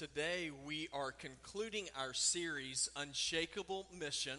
today we are concluding our series, Unshakable Mission.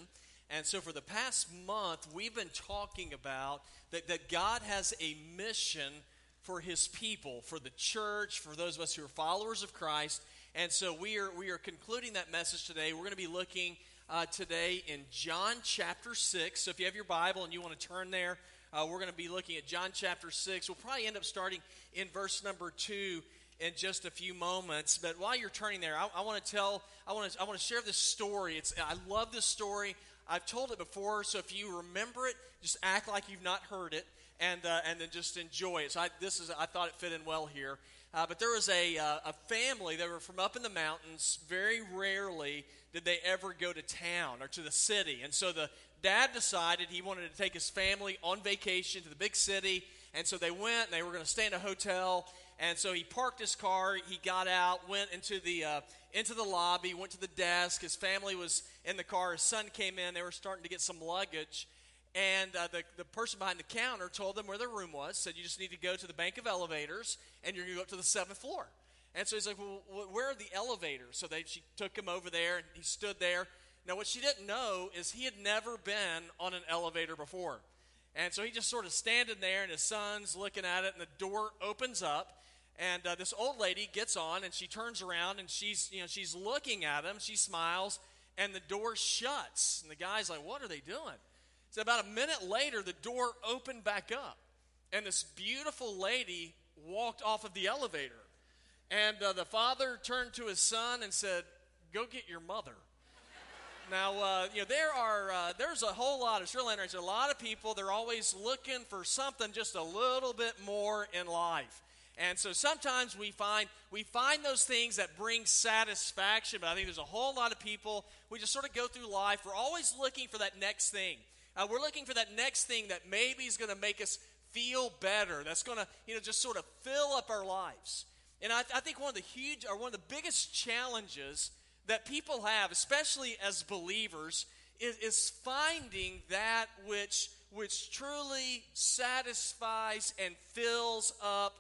And so, for the past month, we've been talking about that, that God has a mission for his people, for the church, for those of us who are followers of Christ. And so, we are, we are concluding that message today. We're going to be looking uh, today in John chapter 6. So, if you have your Bible and you want to turn there, uh, we're going to be looking at John chapter 6. We'll probably end up starting in verse number 2 in just a few moments. But while you're turning there, I, I want to tell, I want to, I want to share this story. It's, I love this story. I've told it before, so if you remember it, just act like you've not heard it, and uh, and then just enjoy it. So I, this is, I thought it fit in well here. Uh, but there was a uh, a family. They were from up in the mountains. Very rarely did they ever go to town or to the city, and so the dad decided he wanted to take his family on vacation to the big city. And so they went, and they were going to stay in a hotel. And so he parked his car. He got out, went into the uh, into the lobby, went to the desk. His family was in the car. His son came in. They were starting to get some luggage. And uh, the, the person behind the counter told them where their room was, said, You just need to go to the bank of elevators, and you're going to go up to the seventh floor. And so he's like, Well, where are the elevators? So they, she took him over there, and he stood there. Now, what she didn't know is he had never been on an elevator before. And so he just sort of standing there, and his son's looking at it, and the door opens up, and uh, this old lady gets on, and she turns around, and she's, you know, she's looking at him. She smiles, and the door shuts. And the guy's like, "What are they doing?" So about a minute later, the door opened back up, and this beautiful lady walked off of the elevator. And uh, the father turned to his son and said, "Go get your mother." Now, uh, you know, there are, uh, there's a whole lot of Sri Lankers, a lot of people, they're always looking for something just a little bit more in life. And so sometimes we find we find those things that bring satisfaction, but I think there's a whole lot of people we just sort of go through life. We're always looking for that next thing. Uh, we're looking for that next thing that maybe is going to make us feel better. That's going to you know just sort of fill up our lives. And I, I think one of the huge or one of the biggest challenges that people have, especially as believers, is, is finding that which, which truly satisfies and fills up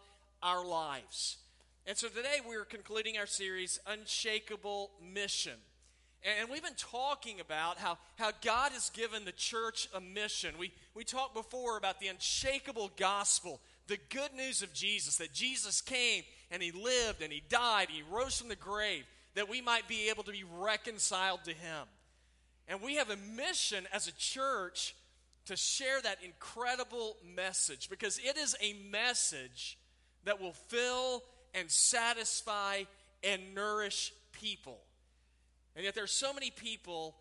our lives. And so today we're concluding our series, Unshakable Mission. And we've been talking about how, how God has given the church a mission. We, we talked before about the unshakable gospel, the good news of Jesus, that Jesus came and he lived and he died, he rose from the grave that we might be able to be reconciled to Him. And we have a mission as a church to share that incredible message because it is a message that will fill and satisfy and nourish people. And yet, there are so many people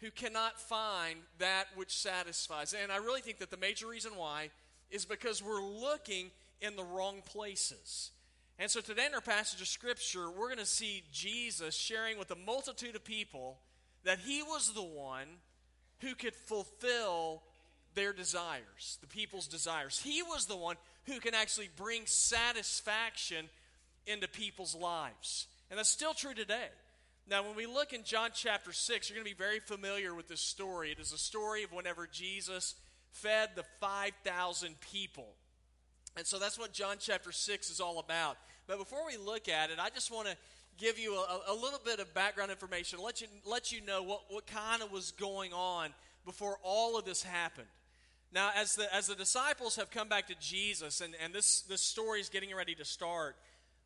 who cannot find that which satisfies. And I really think that the major reason why is because we're looking in the wrong places. And so today in our passage of Scripture, we're going to see Jesus sharing with a multitude of people that he was the one who could fulfill their desires, the people's desires. He was the one who can actually bring satisfaction into people's lives. And that's still true today. Now, when we look in John chapter 6, you're going to be very familiar with this story. It is a story of whenever Jesus fed the 5,000 people. And so that's what John chapter 6 is all about. But before we look at it, I just want to give you a, a, little bit of background information, let you, let you know what, what kind of was going on before all of this happened. Now, as the, as the disciples have come back to Jesus, and, and this, this story is getting ready to start,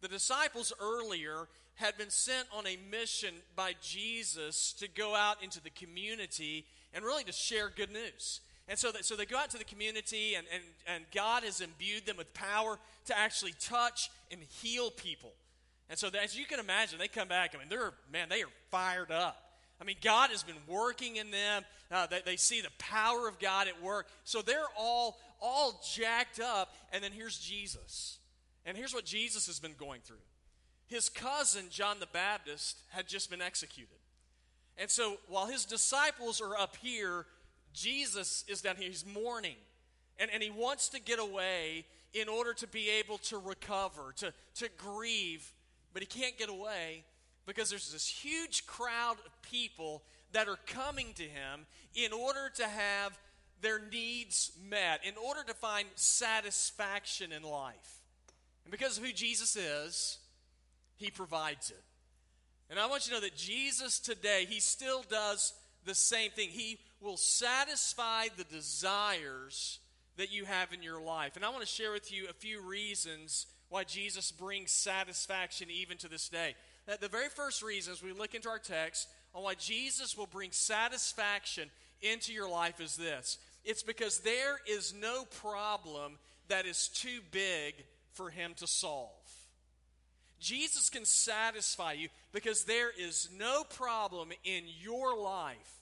the disciples earlier had been sent on a mission by Jesus to go out into the community and really to share good news. And so, that, so they go out to the community, and, and, and God has imbued them with power to actually touch and heal people. And so, as you can imagine, they come back. I mean, they're, man, they are fired up. I mean, God has been working in them. Uh, they, they see the power of God at work. So they're all, all jacked up. And then here's Jesus. And here's what Jesus has been going through. His cousin, John the Baptist, had just been executed. And so while his disciples are up here Jesus is down here. He's mourning. And, and he wants to get away in order to be able to recover, to, to grieve. But he can't get away because there's this huge crowd of people that are coming to him in order to have their needs met, in order to find satisfaction in life. And because of who Jesus is, he provides it. And I want you to know that Jesus today, he still does the same thing. He will satisfy the desires that you have in your life. And I want to share with you a few reasons why Jesus brings satisfaction even to this day. That the very first reason, as we look into our text, on why Jesus will bring satisfaction into your life is this it's because there is no problem that is too big for him to solve. Jesus can satisfy you because there is no problem in your life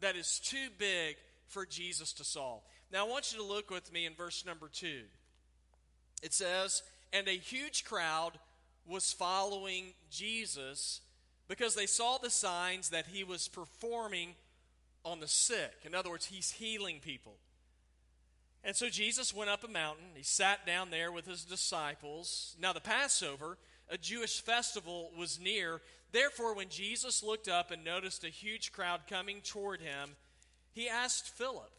that is too big for Jesus to solve. Now, I want you to look with me in verse number two. It says, And a huge crowd was following Jesus because they saw the signs that he was performing on the sick. In other words, he's healing people. And so Jesus went up a mountain. He sat down there with his disciples. Now, the Passover, a Jewish festival, was near. Therefore, when Jesus looked up and noticed a huge crowd coming toward him, he asked Philip,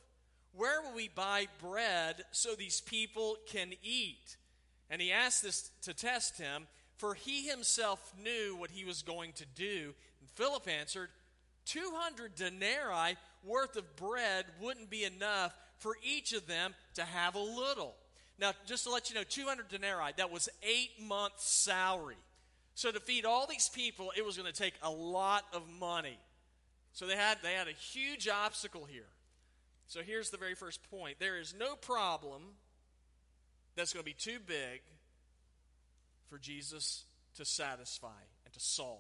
Where will we buy bread so these people can eat? And he asked this to test him, for he himself knew what he was going to do. And Philip answered, 200 denarii worth of bread wouldn't be enough for each of them to have a little. Now, just to let you know, 200 denarii, that was eight months' salary. So to feed all these people, it was going to take a lot of money. So they had, they had a huge obstacle here. So here's the very first point there is no problem that's going to be too big for Jesus to satisfy and to solve.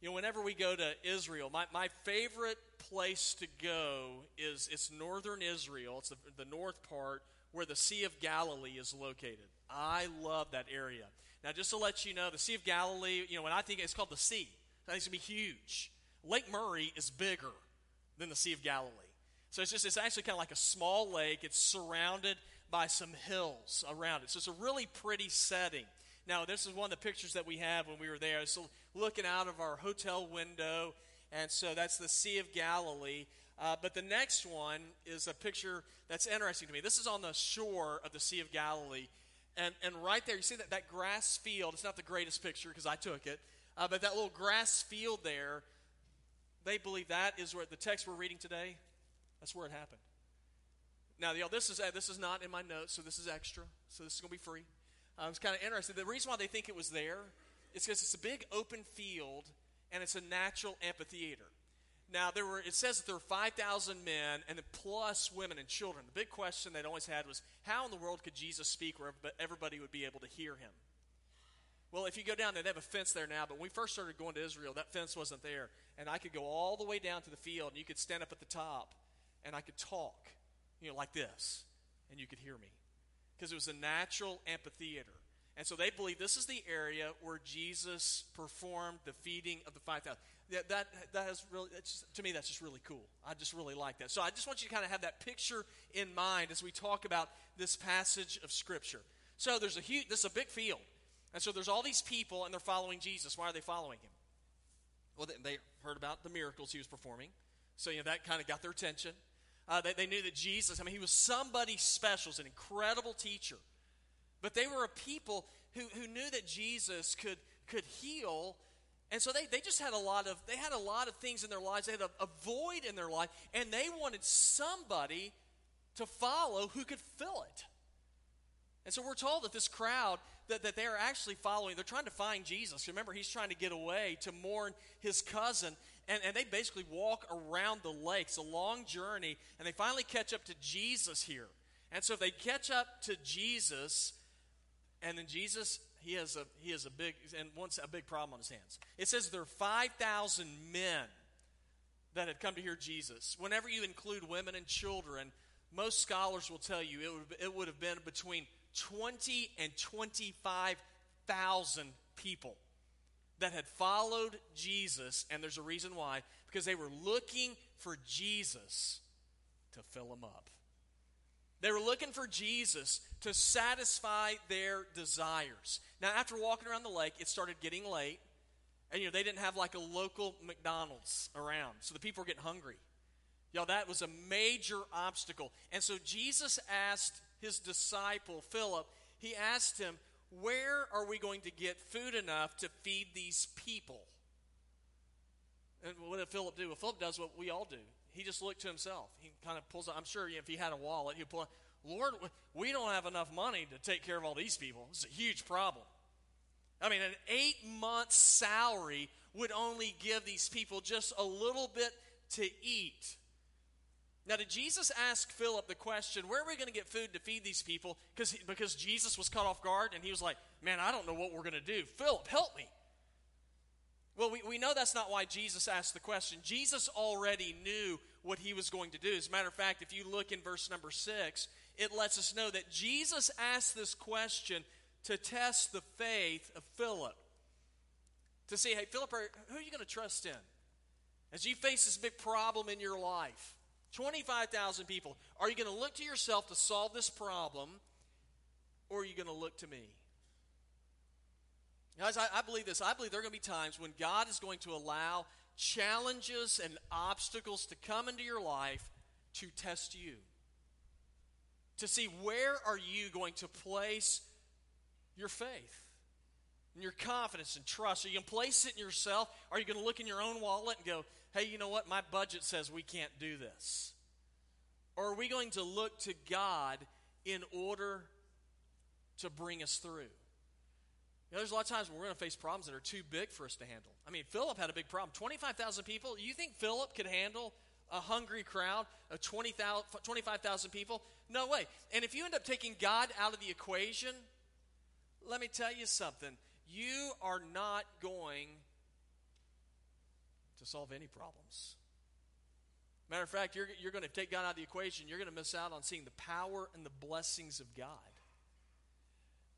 You know, whenever we go to Israel, my, my favorite place to go is it's northern Israel. It's the, the north part where the Sea of Galilee is located. I love that area. Now, just to let you know, the Sea of Galilee, you know, when I think it's called the sea, I think it's going to be huge. Lake Murray is bigger than the Sea of Galilee. So it's just, it's actually kind of like a small lake. It's surrounded by some hills around it. So it's a really pretty setting. Now, this is one of the pictures that we have when we were there. So looking out of our hotel window, and so that's the Sea of Galilee. Uh, but the next one is a picture that's interesting to me. This is on the shore of the Sea of Galilee. And, and right there, you see that, that grass field. It's not the greatest picture because I took it. Uh, but that little grass field there, they believe that is where the text we're reading today, that's where it happened. Now, know, this is uh, this is not in my notes, so this is extra. So this is going to be free. Um, it's kind of interesting. The reason why they think it was there is because it's a big open field and it's a natural amphitheater. Now, there were, it says that there were 5,000 men and plus women and children. The big question they'd always had was how in the world could Jesus speak where everybody would be able to hear him? Well, if you go down, there, they have a fence there now, but when we first started going to Israel, that fence wasn't there. And I could go all the way down to the field, and you could stand up at the top, and I could talk you know, like this, and you could hear me. Because it was a natural amphitheater. And so they believe this is the area where Jesus performed the feeding of the 5,000. That, that, that has really, just, to me, that's just really cool. I just really like that. So I just want you to kind of have that picture in mind as we talk about this passage of Scripture. So there's a huge, this is a big field. And so there's all these people, and they're following Jesus. Why are they following him? Well, they heard about the miracles he was performing. So, you know, that kind of got their attention. Uh, they, they knew that Jesus, I mean, he was somebody special, was an incredible teacher. But they were a people who, who knew that Jesus could, could heal. And so they, they just had a lot of they had a lot of things in their lives. They had a, a void in their life, and they wanted somebody to follow who could fill it. And so we're told that this crowd that, that they're actually following, they're trying to find Jesus. Remember, he's trying to get away to mourn his cousin. And, and they basically walk around the lake. It's a long journey, and they finally catch up to Jesus here. And so if they catch up to Jesus, and then Jesus, he has a he has a big and once a big problem on his hands. It says there are five thousand men that had come to hear Jesus. Whenever you include women and children, most scholars will tell you it would, it would have been between 20 and 25,000 people that had followed Jesus, and there's a reason why, because they were looking for Jesus to fill them up. They were looking for Jesus to satisfy their desires. Now, after walking around the lake, it started getting late, and you know they didn't have like a local McDonald's around, so the people were getting hungry. Y'all, that was a major obstacle. And so Jesus asked his disciple, Philip, he asked him, where are we going to get food enough to feed these people? And what did Philip do? Well, Philip does what we all do. He just looked to himself. He kind of pulls out, I'm sure if he had a wallet, he'd pull out, Lord, we don't have enough money to take care of all these people. It's a huge problem. I mean, an eight month salary would only give these people just a little bit to eat. Now, did Jesus ask Philip the question, where are we going to get food to feed these people? Because, because Jesus was caught off guard and he was like, man, I don't know what we're going to do. Philip, help me. Well, we, we know that's not why Jesus asked the question. Jesus already knew what he was going to do. As a matter of fact, if you look in verse number six, it lets us know that Jesus asked this question to test the faith of Philip. To see, hey, Philip, who are you going to trust in? As you face this big problem in your life, 25,000 people, are you going to look to yourself to solve this problem, or are you going to look to me? Guys, I, I believe this. I believe there are going to be times when God is going to allow challenges and obstacles to come into your life to test you. To see where are you going to place your faith and your confidence and trust. Are you going to place it in yourself? Are you going to look in your own wallet and go, hey, you know what? My budget says we can't do this. Or are we going to look to God in order to bring us through? You know, there's a lot of times when we're going to face problems that are too big for us to handle. I mean, Philip had a big problem. 25,000 people. You think Philip could handle a hungry crowd of 20, 25,000 people? No way. And if you end up taking God out of the equation, let me tell you something. You are not going to solve any problems. Matter of fact, you're, you're going to take God out of the equation. You're going to miss out on seeing the power and the blessings of God.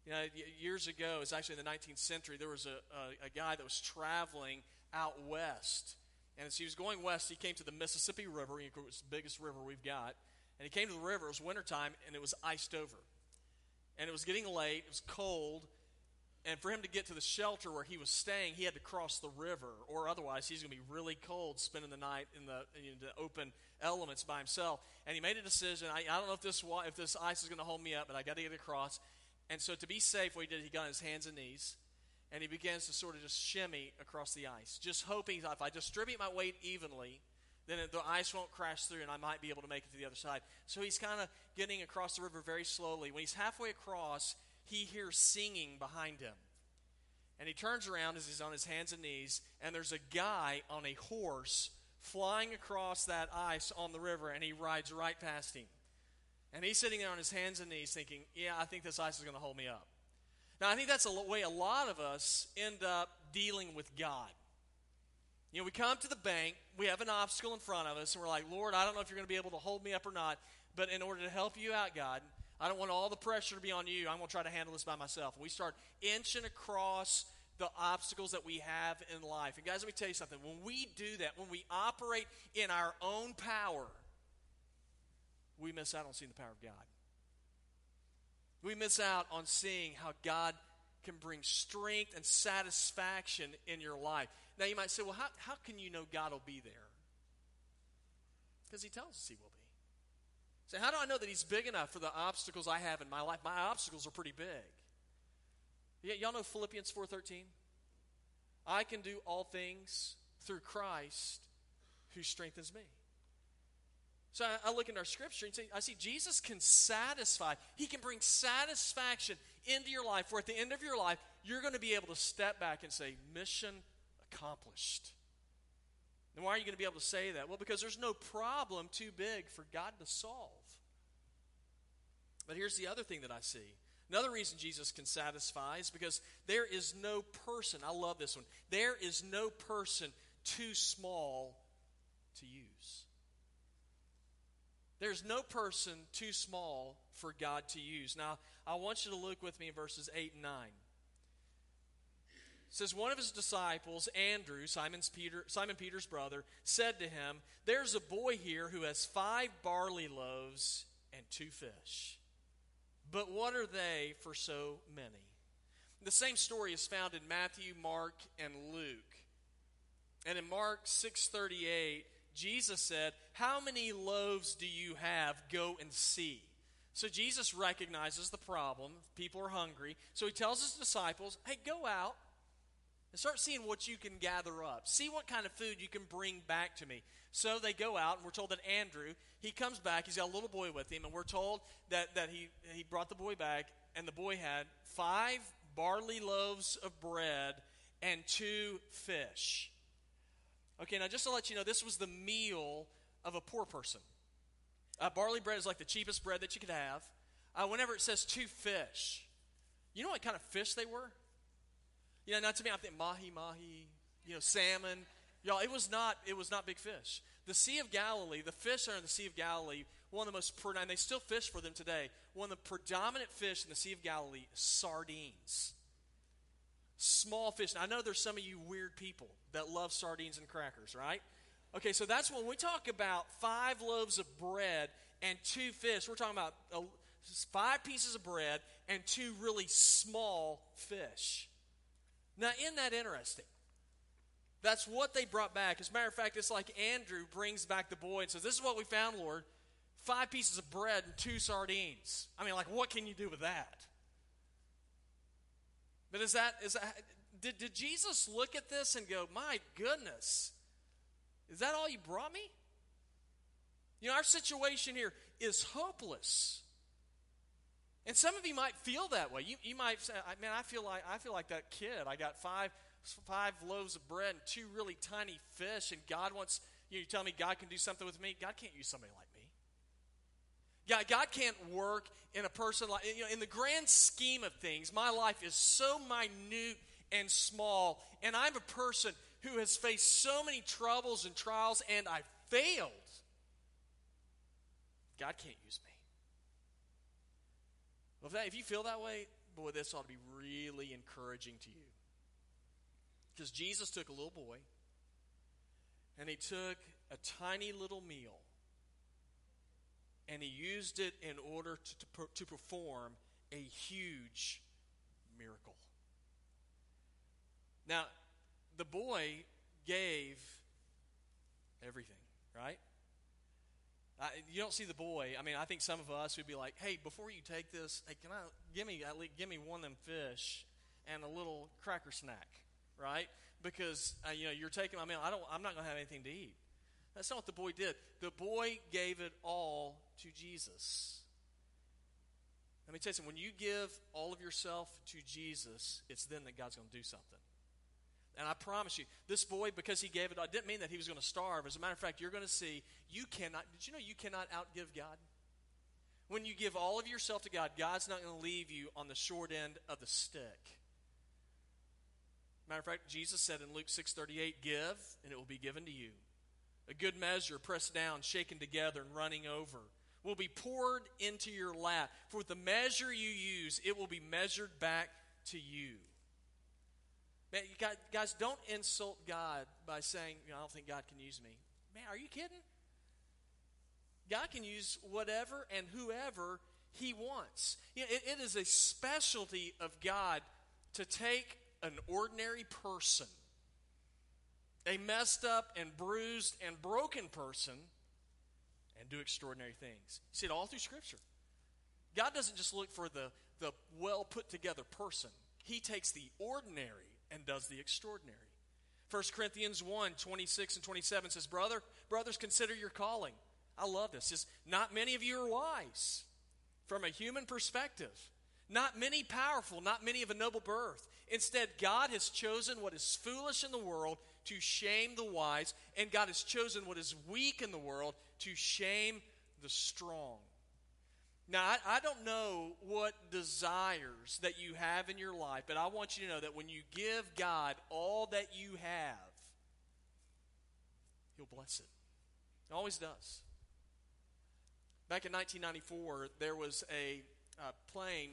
You know, years ago, it's actually in the 19th century, there was a, a, a guy that was traveling out west. And as he was going west, he came to the Mississippi River, is the biggest river we've got. And he came to the river, it was wintertime, and it was iced over. And it was getting late, it was cold, and for him to get to the shelter where he was staying, he had to cross the river, or otherwise he's going to be really cold spending the night in the, the open elements by himself. And he made a decision. I, I don't know if this if this ice is going to hold me up, but I got to get across. And so to be safe, what he did, he got on his hands and knees, and he begins to sort of just shimmy across the ice, just hoping if I distribute my weight evenly, then the ice won't crash through, and I might be able to make it to the other side. So he's kind of getting across the river very slowly. When he's halfway across, he hears singing behind him. And he turns around as he's on his hands and knees, and there's a guy on a horse flying across that ice on the river, and he rides right past him. And he's sitting there on his hands and knees thinking, Yeah, I think this ice is going to hold me up. Now, I think that's the way a lot of us end up dealing with God. You know, we come to the bank, we have an obstacle in front of us, and we're like, Lord, I don't know if you're going to be able to hold me up or not, but in order to help you out, God, I don't want all the pressure to be on you. I'm going to try to handle this by myself. And we start inching across the obstacles that we have in life. And guys, let me tell you something. When we do that, when we operate in our own power, we miss out on seeing the power of God. We miss out on seeing how God can bring strength and satisfaction in your life. Now, you might say, well, how, how can you know God will be there? Because He tells us He will So, how do I know that He's big enough for the obstacles I have in my life? My obstacles are pretty big. Y- y'all know Philippians 4:13? I can do all things through Christ who strengthens me. So I, I look in our scripture and say, I see Jesus can satisfy. He can bring satisfaction into your life. Where at the end of your life, you're going to be able to step back and say, "Mission accomplished." And why are you going to be able to say that? Well, because there's no problem too big for God to solve. But here's the other thing that I see. Another reason Jesus can satisfy is because there is no person, I love this one, there is no person too small to use. There's no person too small for God to use. Now, I want you to look with me in verses 8 and 9 says one of his disciples, Andrew, Simon's Peter, Simon Peter's brother, said to him, There's a boy here who has five barley loaves and two fish. But what are they for so many? The same story is found in Matthew, Mark, and Luke. And in Mark 6:38, Jesus said, "How many loaves do you have? Go and see." So Jesus recognizes the problem. People are hungry. So he tells his disciples, hey, go out and start seeing what you can gather up. See what kind of food you can bring back to me. So they go out, and we're told that Andrew, he comes back. He's got a little boy with him, and we're told that, that he, he brought the boy back, and the boy had five barley loaves of bread and two fish. Okay, now just to let you know, this was the meal of a poor person. Uh, barley bread is like the cheapest bread that you could have. Uh, whenever it says two fish, you know what kind of fish they were? You know, not to me, I think mahi mahi, you know, salmon. Y'all, it was not. It was not big fish. The Sea of Galilee, the fish are in the Sea of Galilee. One of the most, and they still fish for them today. One of the predominant fish in the Sea of Galilee is sardines. Small fish. Now, I know there's some of you weird people that love sardines and crackers, right? Okay, so that's when we talk about five loaves of bread and two fish. We're talking about uh, five pieces of bread and two really small fish. Now, isn't that interesting? That's what they brought back. As a matter of fact, it's like Andrew brings back the boy and says, This is what we found, Lord. Five pieces of bread and two sardines. I mean, like, what can you do with that? But is that, is that did, did Jesus look at this and go, My goodness, is that all you brought me? You know, our situation here is hopeless. And some of you might feel that way. You, you might say, man, I feel like I feel like that kid. I got five five loaves of bread and two really tiny fish, and God wants you, know, you tell me God can do something with me. God can't use somebody like me. God, God can't work in a person like you know, in the grand scheme of things, my life is so minute and small, and I'm a person who has faced so many troubles and trials, and I failed. God can't use me. Well, if, that, if you feel that way, boy, this ought to be really encouraging to you. Because Jesus took a little boy and he took a tiny little meal and he used it in order to, to, to perform a huge miracle. Now, the boy gave everything, right? You don't see the boy. I mean, I think some of us would be like, "Hey, before you take this, hey, can I give me at least give me one of them fish and a little cracker snack, right? Because uh, you know you're taking my meal. I don't. I'm not going to have anything to eat. That's not what the boy did. The boy gave it all to Jesus. Let me tell you something. When you give all of yourself to Jesus, it's then that God's going to do something. And I promise you, this boy, because he gave it, I didn't mean that he was going to starve. As a matter of fact, you're going to see, you cannot, did you know you cannot outgive God? When you give all of yourself to God, God's not going to leave you on the short end of the stick. Matter of fact, Jesus said in Luke 6:38, "Give, and it will be given to you. A good measure, pressed down, shaken together, and running over, will be poured into your lap. For with the measure you use, it will be measured back to you." Man, got, guys, don't insult God by saying, you know, I don't think God can use me. Man, are you kidding? God can use whatever and whoever He wants. You know, it, it is a specialty of God to take an ordinary person, a messed up and bruised and broken person, and do extraordinary things. You see it all through Scripture. God doesn't just look for the, the well put together person, He takes the ordinary and does the extraordinary. 1 Corinthians 1 26 and 27 says, Brother, brothers, consider your calling. I love this. Says, not many of you are wise from a human perspective. Not many powerful, not many of a noble birth. Instead, God has chosen what is foolish in the world to shame the wise, and God has chosen what is weak in the world to shame the strong. Now, I, I, don't know what desires that you have in your life, but I want you to know that when you give God all that you have, He'll bless it. He always does. Back in 1994, there was a uh, plane,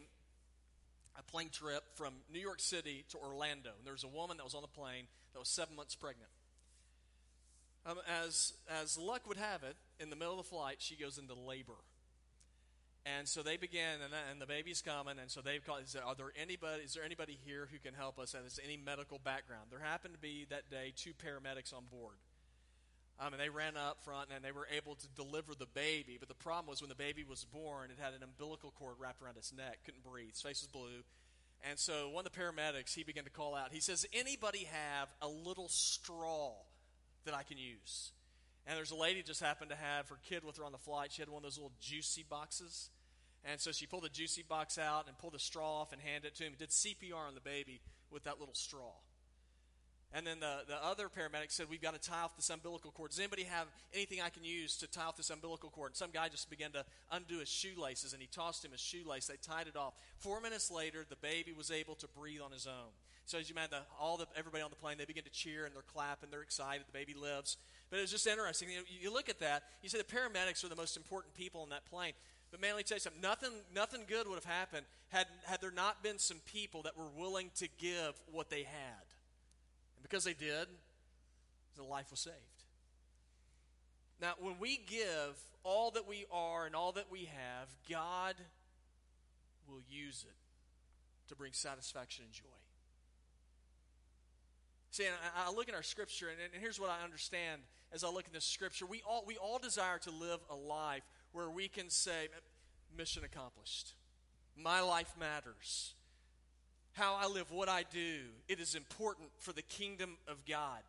a plane trip from New York City to Orlando. And there was a woman that was on the plane that was seven months pregnant. Um, as, as luck would have it, in the middle of the flight, she goes into labor. And so they began, and, and the baby's coming, and so they've called. Said, "Are there anybody? Is there anybody here who can help us? And is any medical background?" There happened to be that day two paramedics on board. Um, and they ran up front and they were able to deliver the baby. But the problem was when the baby was born, it had an umbilical cord wrapped around its neck, couldn't breathe, his face was blue. And so one of the paramedics, he began to call out. He says, Anybody have a little straw that I can use? And there's a lady just happened to have her kid with her on the flight. She had one of those little juicy boxes. And so she pulled the juicy box out and pulled the straw off and handed it to him. Did CPR on the baby with that little straw. And then the, the other paramedic said, We've got to tie off this umbilical cord. Does anybody have anything I can use to tie off this umbilical cord? And some guy just began to undo his shoelaces, and he tossed him his shoelace. They tied it off. Four minutes later, the baby was able to breathe on his own. So as you imagine, the, all the, everybody on the plane, they begin to cheer and they're clapping, they're excited, the baby lives. But it was just interesting. You, know, you look at that, you say the paramedics are the most important people in that plane. But man, let me tell you something. Nothing, nothing good would have happened had, had there not been some people that were willing to give what they had. And because they did, the life was saved. Now, when we give all that we are and all that we have, God will use it to bring satisfaction and joy. See, I look at our scripture, and here's what I understand as I look at this scripture. We all, we all desire to live a life where we can say, mission accomplished. My life matters how I live, what I do. It is important for the kingdom of God.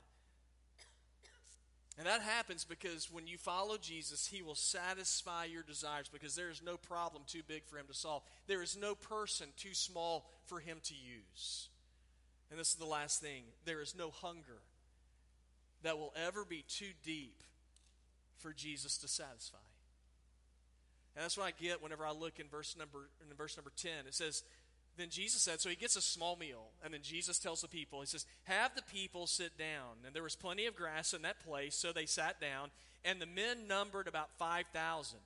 And that happens because when you follow Jesus, he will satisfy your desires because there is no problem too big for him to solve. There is no person too small for him to use. And this is the last thing there is no hunger that will ever be too deep for Jesus to satisfy. And that's what I get whenever I look in verse number in verse number 10. It says, then Jesus said, so he gets a small meal, and then Jesus tells the people, he says, Have the people sit down. And there was plenty of grass in that place, so they sat down, and the men numbered about 5,000.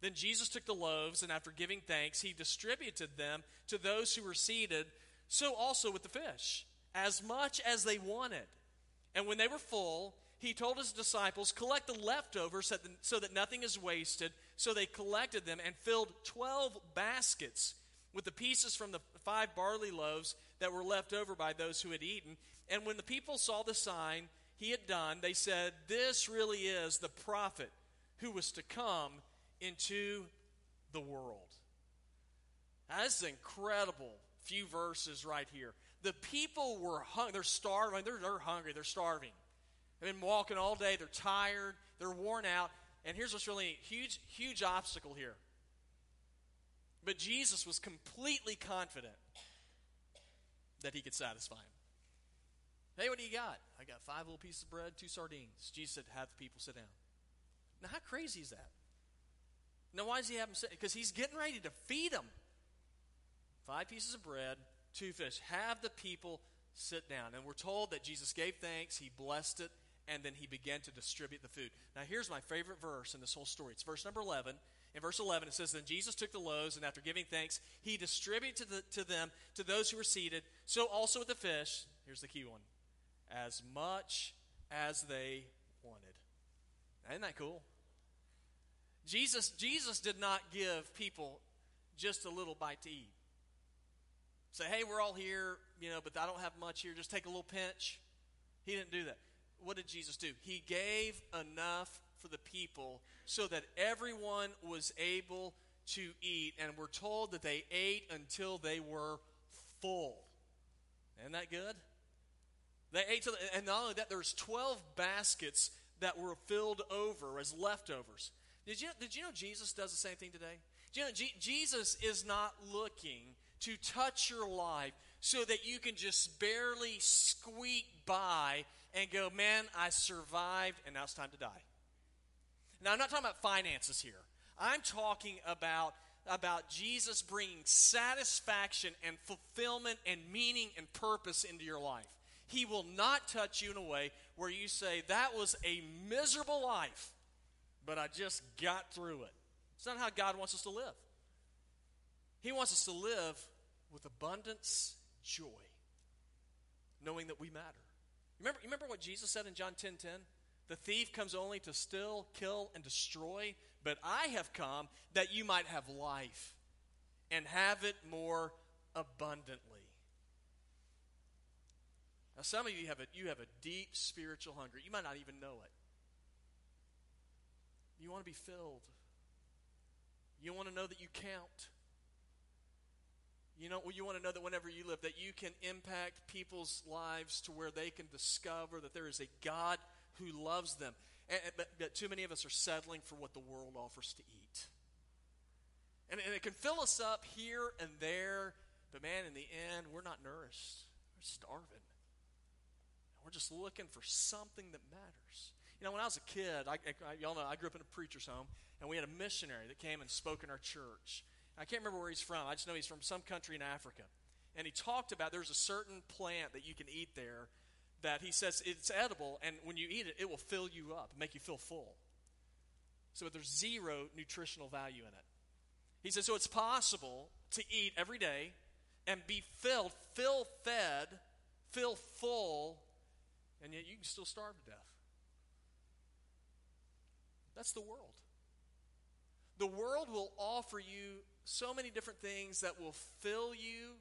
Then Jesus took the loaves, and after giving thanks, he distributed them to those who were seated, so also with the fish, as much as they wanted. And when they were full, he told his disciples, Collect the leftovers so that nothing is wasted. So they collected them and filled 12 baskets with the pieces from the five barley loaves that were left over by those who had eaten. And when the people saw the sign he had done, they said, This really is the prophet who was to come into the world. This is incredible few verses right here. The people were hungry. They're starving. They're, they're hungry. They're starving. They've been walking all day. They're tired. They're worn out. And here's what's really a huge, huge obstacle here but Jesus was completely confident that he could satisfy him. Hey, what do you got? I got five little pieces of bread, two sardines. Jesus said, Have the people sit down. Now, how crazy is that? Now, why does he have them sit? Because he's getting ready to feed them. Five pieces of bread, two fish. Have the people sit down. And we're told that Jesus gave thanks, he blessed it, and then he began to distribute the food. Now, here's my favorite verse in this whole story. It's verse number 11. In verse 11, it says, Then Jesus took the loaves, and after giving thanks, he distributed to, the, to them, to those who were seated, so also with the fish. Here's the key one as much as they wanted. Isn't that cool? Jesus, Jesus did not give people just a little bite to eat. Say, hey, we're all here, you know, but I don't have much here. Just take a little pinch. He didn't do that. What did Jesus do? He gave enough for the people so that everyone was able to eat. And we're told that they ate until they were full. Isn't that good? They ate till, and not only that, there's 12 baskets that were filled over as leftovers. Did you, did you know Jesus does the same thing today? You know, G- Jesus is not looking to touch your life so that you can just barely squeak by and go, man, I survived, and now it's time to die. Now, I'm not talking about finances here. I'm talking about, about Jesus bringing satisfaction and fulfillment and meaning and purpose into your life. He will not touch you in a way where you say, That was a miserable life, but I just got through it. It's not how God wants us to live. He wants us to live with abundance, joy, knowing that we matter. Remember, remember what Jesus said in John 10 10? The thief comes only to steal, kill, and destroy, but I have come that you might have life and have it more abundantly. Now, some of you have a, you have a deep spiritual hunger. You might not even know it. You want to be filled. You want to know that you count. You know, you want to know that whenever you live, that you can impact people's lives to where they can discover that there is a God who loves them. And, but, but too many of us are settling for what the world offers to eat. And, and it can fill us up here and there, but man, in the end, we're not nourished. We're starving. We're just looking for something that matters. You know, when I was a kid, I, I, y'all know I grew up in a preacher's home, and we had a missionary that came and spoke in our church. I can't remember where he's from. I just know he's from some country in Africa. And he talked about there's a certain plant that you can eat there that he says it's edible, and when you eat it, it will fill you up, make you feel full. So there's zero nutritional value in it. He says, so it's possible to eat every day and be filled, fill fed, fill full, and yet you can still starve to death. That's the world. The world will offer you so many different things that will fill you,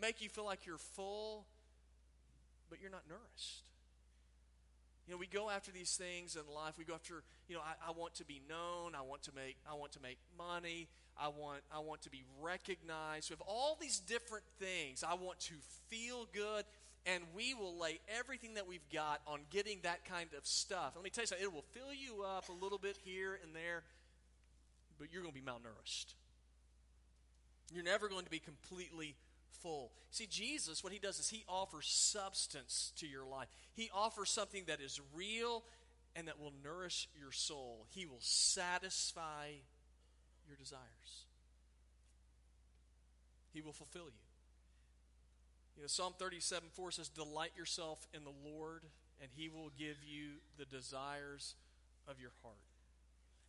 make you feel like you're full, but you're not nourished. You know, we go after these things in life. We go after, you know, I, I, want to be known. I want to make, I want to make money. I want, I want to be recognized. We have all these different things. I want to feel good, and we will lay everything that we've got on getting that kind of stuff. Let me tell you something. It will fill you up a little bit here and there, but you're going to be malnourished. You're never going to be completely full. See, Jesus, what he does is he offers substance to your life. He offers something that is real and that will nourish your soul. He will satisfy your desires. He will fulfill you. You know, Psalm 37 4 says, Delight yourself in the Lord, and he will give you the desires of your heart.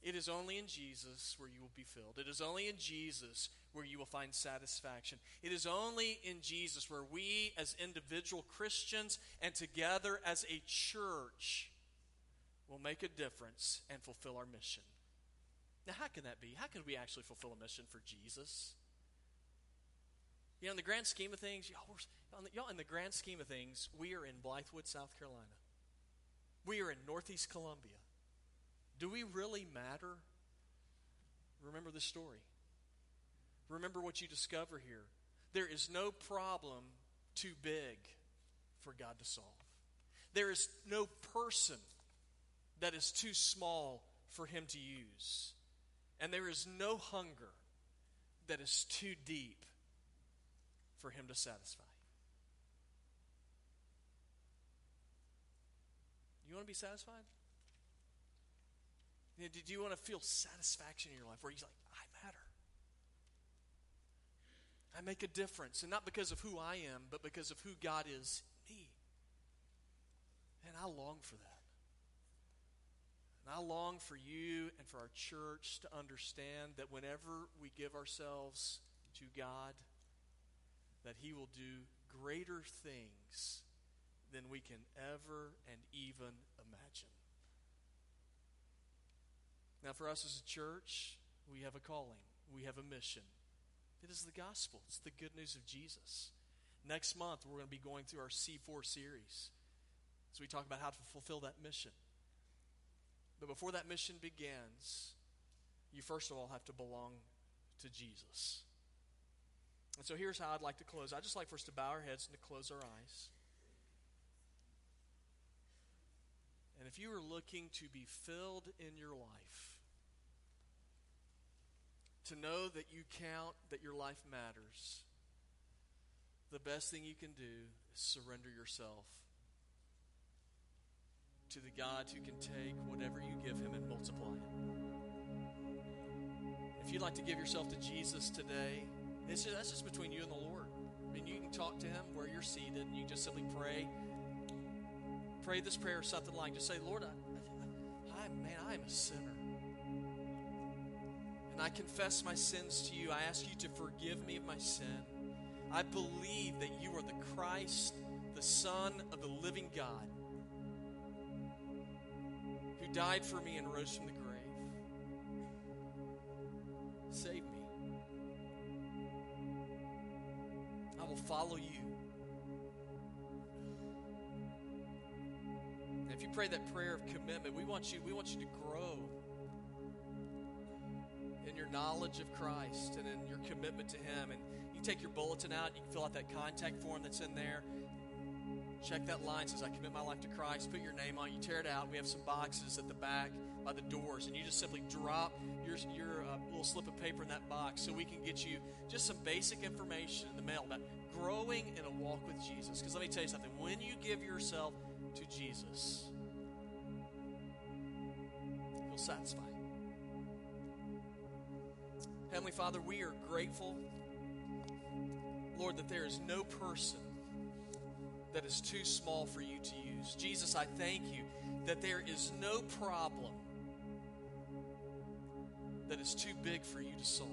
It is only in Jesus where you will be filled. It is only in Jesus where you will find satisfaction. It is only in Jesus where we, as individual Christians and together as a church, will make a difference and fulfill our mission. Now, how can that be? How can we actually fulfill a mission for Jesus? You know, in the grand scheme of things, y'all, y'all, in the grand scheme of things, we are in Blythewood, South Carolina. We are in Northeast Columbia. Do we really matter? Remember the story. Remember what you discover here. There is no problem too big for God to solve. There is no person that is too small for Him to use. And there is no hunger that is too deep for Him to satisfy. You want to be satisfied? You know, did you want to feel satisfaction in your life where you're like, I matter? I make a difference. And not because of who I am, but because of who God is me. And I long for that. And I long for you and for our church to understand that whenever we give ourselves to God, that He will do greater things than we can ever and even imagine. Now, for us as a church, we have a calling, we have a mission. It is the gospel, it's the good news of Jesus. Next month, we're going to be going through our C4 series. So we talk about how to fulfill that mission. But before that mission begins, you first of all have to belong to Jesus. And so here's how I'd like to close. I'd just like for us to bow our heads and to close our eyes. And if you are looking to be filled in your life, to know that you count, that your life matters, the best thing you can do is surrender yourself to the God who can take whatever you give him and multiply it. If you'd like to give yourself to Jesus today, just, that's just between you and the Lord. I mean, you can talk to him where you're seated, and you just simply pray. Pray this prayer or something like, just say, Lord, I, I, man, I am a sinner. And I confess my sins to you. I ask you to forgive me of my sin. I believe that you are the Christ, the Son of the living God, who died for me and rose from the grave. Save me. I will follow you. Pray that prayer of commitment, we want you, we want you to grow in your knowledge of Christ and in your commitment to Him. And you take your bulletin out, you can fill out that contact form that's in there. Check that line says, I commit my life to Christ. Put your name on it. You tear it out. We have some boxes at the back by the doors, and you just simply drop your, your uh, little slip of paper in that box so we can get you just some basic information in the mail about growing in a walk with Jesus. Because let me tell you something when you give yourself to Jesus, He'll satisfy. Heavenly Father, we are grateful, Lord, that there is no person that is too small for you to use. Jesus, I thank you that there is no problem that is too big for you to solve.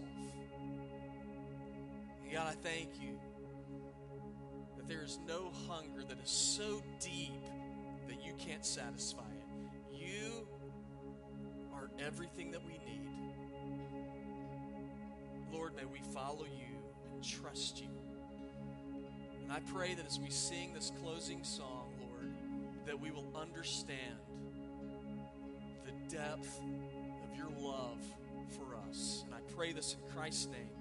God, I thank you that there is no hunger that is so deep that you can't satisfy everything that we need. Lord, may we follow you and trust you. And I pray that as we sing this closing song, Lord, that we will understand the depth of your love for us. And I pray this in Christ's name.